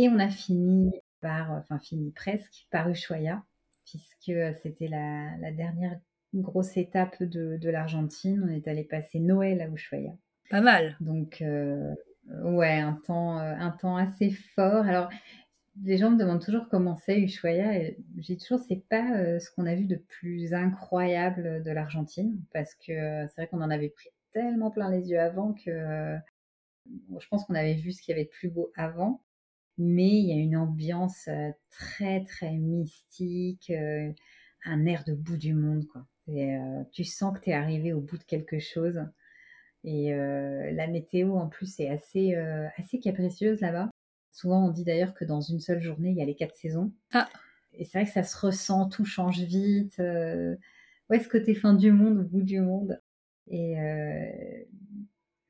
Et on a fini par, enfin fini presque, par Ushuaia, puisque c'était la, la, dernière grosse étape de, de l'Argentine. On est allé passer Noël à Ushuaia. Pas mal. Donc, euh, ouais, un temps, euh, un temps assez fort. Alors, les gens me demandent toujours comment c'est Ushuaia. Et j'ai toujours, c'est pas euh, ce qu'on a vu de plus incroyable de l'Argentine, parce que c'est vrai qu'on en avait pris tellement plein les yeux avant que je pense qu'on avait vu ce qu'il y avait de plus beau avant. Mais il y a une ambiance très, très mystique, un air de bout du monde, quoi. Et, tu sens que tu es arrivé au bout de quelque chose. Et la météo, en plus, est assez, assez capricieuse là-bas. Souvent, on dit d'ailleurs que dans une seule journée, il y a les quatre saisons. Ah. Et c'est vrai que ça se ressent, tout change vite. ouais, ce côté fin du monde, au bout du monde? Et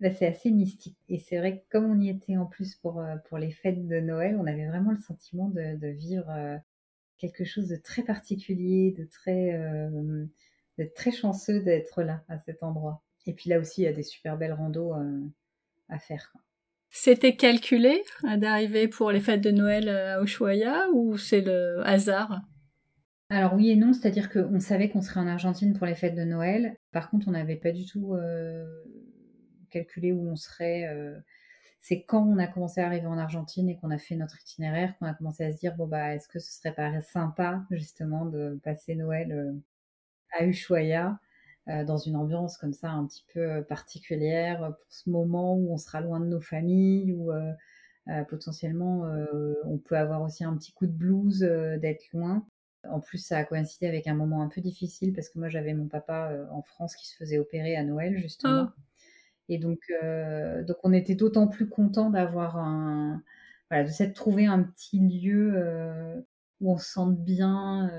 c'est assez mystique. Et c'est vrai que comme on y était en plus pour, pour les fêtes de Noël, on avait vraiment le sentiment de, de vivre quelque chose de très particulier, de très, d'être très chanceux d'être là, à cet endroit. Et puis là aussi, il y a des super belles randos à faire. C'était calculé d'arriver pour les fêtes de Noël à Ushuaia ou c'est le hasard? Alors oui et non, c'est-à-dire qu'on savait qu'on serait en Argentine pour les fêtes de Noël. Par contre, on n'avait pas du tout calculé où on serait. C'est quand on a commencé à arriver en Argentine et qu'on a fait notre itinéraire qu'on a commencé à se dire bon bah est-ce que ce serait pas sympa justement de passer Noël à Ushuaia euh, dans une ambiance comme ça un petit peu euh, particulière pour ce moment où on sera loin de nos familles, où euh, potentiellement on peut avoir aussi un petit coup de blues d'être loin. En plus, ça a coïncidé avec un moment un peu difficile parce que moi j'avais mon papa en France qui se faisait opérer à Noël justement. Oh. Et donc, donc on était d'autant plus content d'avoir un, voilà, de s'être trouvé un petit lieu où on se sente bien.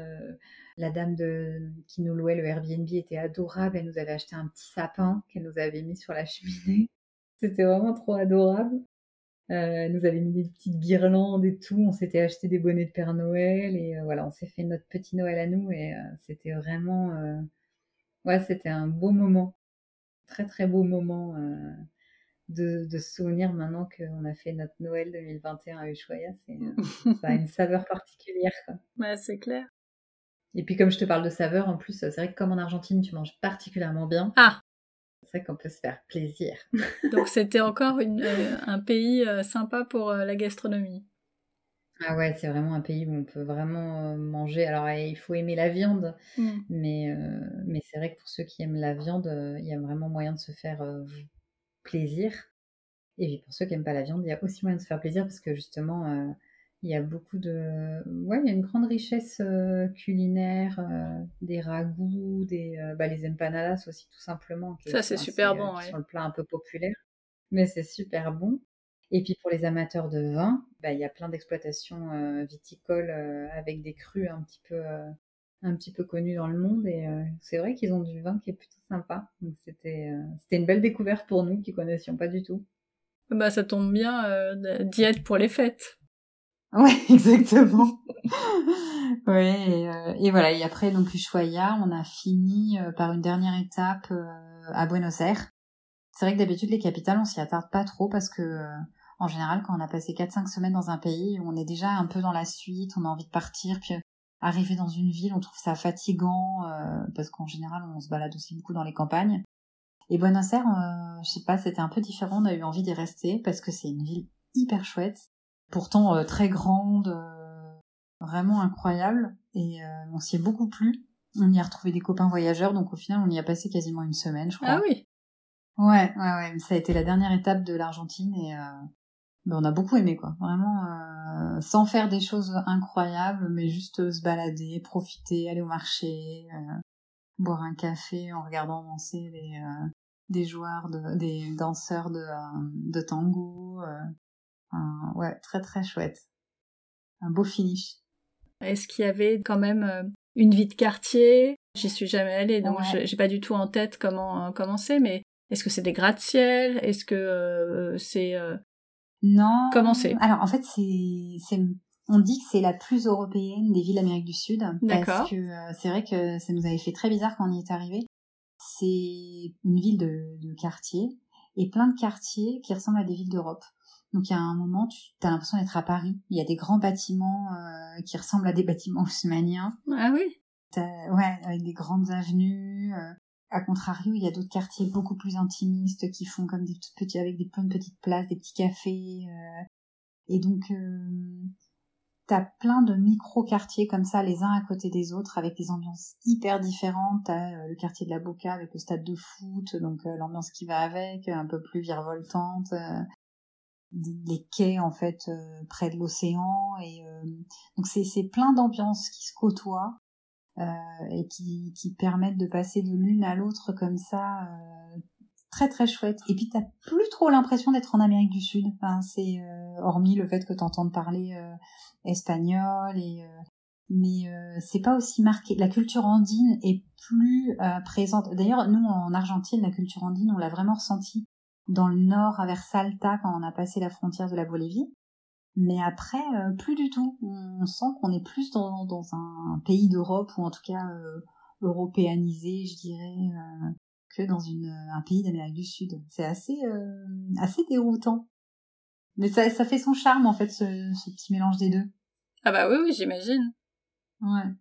La dame de, qui nous louait le Airbnb était adorable. Elle nous avait acheté un petit sapin qu'elle nous avait mis sur la cheminée. C'était vraiment trop adorable. Euh, elle nous avait mis des petites guirlandes et tout. On s'était acheté des bonnets de Père Noël et euh, voilà, on s'est fait notre petit Noël à nous et euh, c'était vraiment, ouais, c'était un beau moment, très très beau moment de, de se souvenir maintenant qu'on a fait notre Noël 2021 à Ushuaia. C'est, ça a une saveur particulière. Quoi. Ouais, c'est clair. Et puis comme je te parle de saveur, en plus, c'est vrai que comme en Argentine, tu manges particulièrement bien. Ah C'est vrai qu'on peut se faire plaisir. Donc c'était encore euh, un pays euh, sympa pour euh, la gastronomie. Ah ouais, c'est vraiment un pays où on peut vraiment manger. Alors il faut aimer la viande, mm. mais, mais c'est vrai que pour ceux qui aiment la viande, il y a vraiment moyen de se faire plaisir. Et puis pour ceux qui n'aiment pas la viande, il y a aussi moyen de se faire plaisir parce que justement il y a beaucoup de. Ouais, il y a une grande richesse euh, culinaire, euh, des ragoûts, des, euh, bah, les empanadas aussi, tout simplement. Ça, c'est super bon, ouais. Sur le plat un peu populaire. Mais c'est super bon. Et puis pour les amateurs de vin, bah, il y a plein d'exploitations viticoles avec des crus un petit peu, un petit peu connus dans le monde. Et c'est vrai qu'ils ont du vin qui est plutôt sympa. Donc c'était, c'était une belle découverte pour nous qui connaissions pas du tout. Bah ça tombe bien, diète pour les fêtes. Ouais, exactement. ouais, et, euh, et, voilà. Et après, donc, Ushuaia, on a fini euh, par une dernière étape euh, à Buenos Aires. C'est vrai que d'habitude, les capitales, on s'y attarde pas trop parce que, en général, quand on a passé 4-5 semaines dans un pays, on est déjà un peu dans la suite, on a envie de partir, puis arriver dans une ville, on trouve ça fatigant parce qu'en général, on se balade aussi beaucoup dans les campagnes. Et Buenos Aires, je sais pas, c'était un peu différent. On a eu envie d'y rester parce que c'est une ville hyper chouette pourtant euh, très grande, euh, vraiment incroyable. Et euh, on s'y est beaucoup plu. On y a retrouvé des copains voyageurs, donc au final, on y a passé quasiment une semaine, je crois. Ah oui. Ouais, ouais, ouais. Ça a été la dernière étape de l'Argentine et ben, on a beaucoup aimé, quoi. Vraiment, sans faire des choses incroyables, mais juste se balader, profiter, aller au marché, boire un café en regardant danser des, des joueurs, de, des danseurs de, de tango ouais, très très chouette. Un beau finish. Est-ce qu'il y avait quand même euh, une vie de quartier? J'y suis jamais allée, donc j'ai pas du tout en tête comment euh, comment c'est, mais est-ce que c'est des gratte-ciel? Est-ce que euh, c'est non Comment c'est? Alors en fait, c'est c'est on dit que c'est la plus européenne des villes d'Amérique du Sud parce que c'est vrai que ça nous avait fait très bizarre quand on y est arrivé. C'est une ville de, de quartier et plein de quartiers qui ressemblent à des villes d'Europe. Donc il y a un moment, tu as l'impression d'être à Paris. Il y a des grands bâtiments euh, qui ressemblent à des bâtiments haussmanniens. Ah oui? Ouais, avec des grandes avenues. Euh. À contrario, il y a d'autres quartiers beaucoup plus intimistes qui font comme des toutes petits, avec des plein de petites places, des petits cafés. Euh. Et donc, t'as plein de micro-quartiers comme ça, les uns à côté des autres, avec des ambiances hyper différentes. T'as le quartier de la Boca avec le stade de foot, donc l'ambiance qui va avec, un peu plus virevoltante les quais en fait euh, près de l'océan et euh, donc c'est plein d'ambiances qui se côtoient euh, et qui permettent de passer de l'une à l'autre comme ça très très chouette et puis t'as plus trop l'impression d'être en Amérique du Sud c'est hormis le fait que t'entendes parler espagnol et mais c'est pas aussi marqué. La culture andine est plus présente. D'ailleurs, nous en Argentine, la culture andine, on l'a vraiment ressenti dans le nord, vers Salta, quand on a passé la frontière de la Bolivie. Mais après, euh, plus du tout. On sent qu'on est plus dans, dans un pays d'Europe, ou en tout cas euh, européanisé, je dirais, euh, que dans une, un pays d'Amérique du Sud. C'est assez, assez déroutant. Mais ça, ça fait son charme, en fait, ce, ce petit mélange des deux. Ah bah oui, oui, j'imagine. Ouais.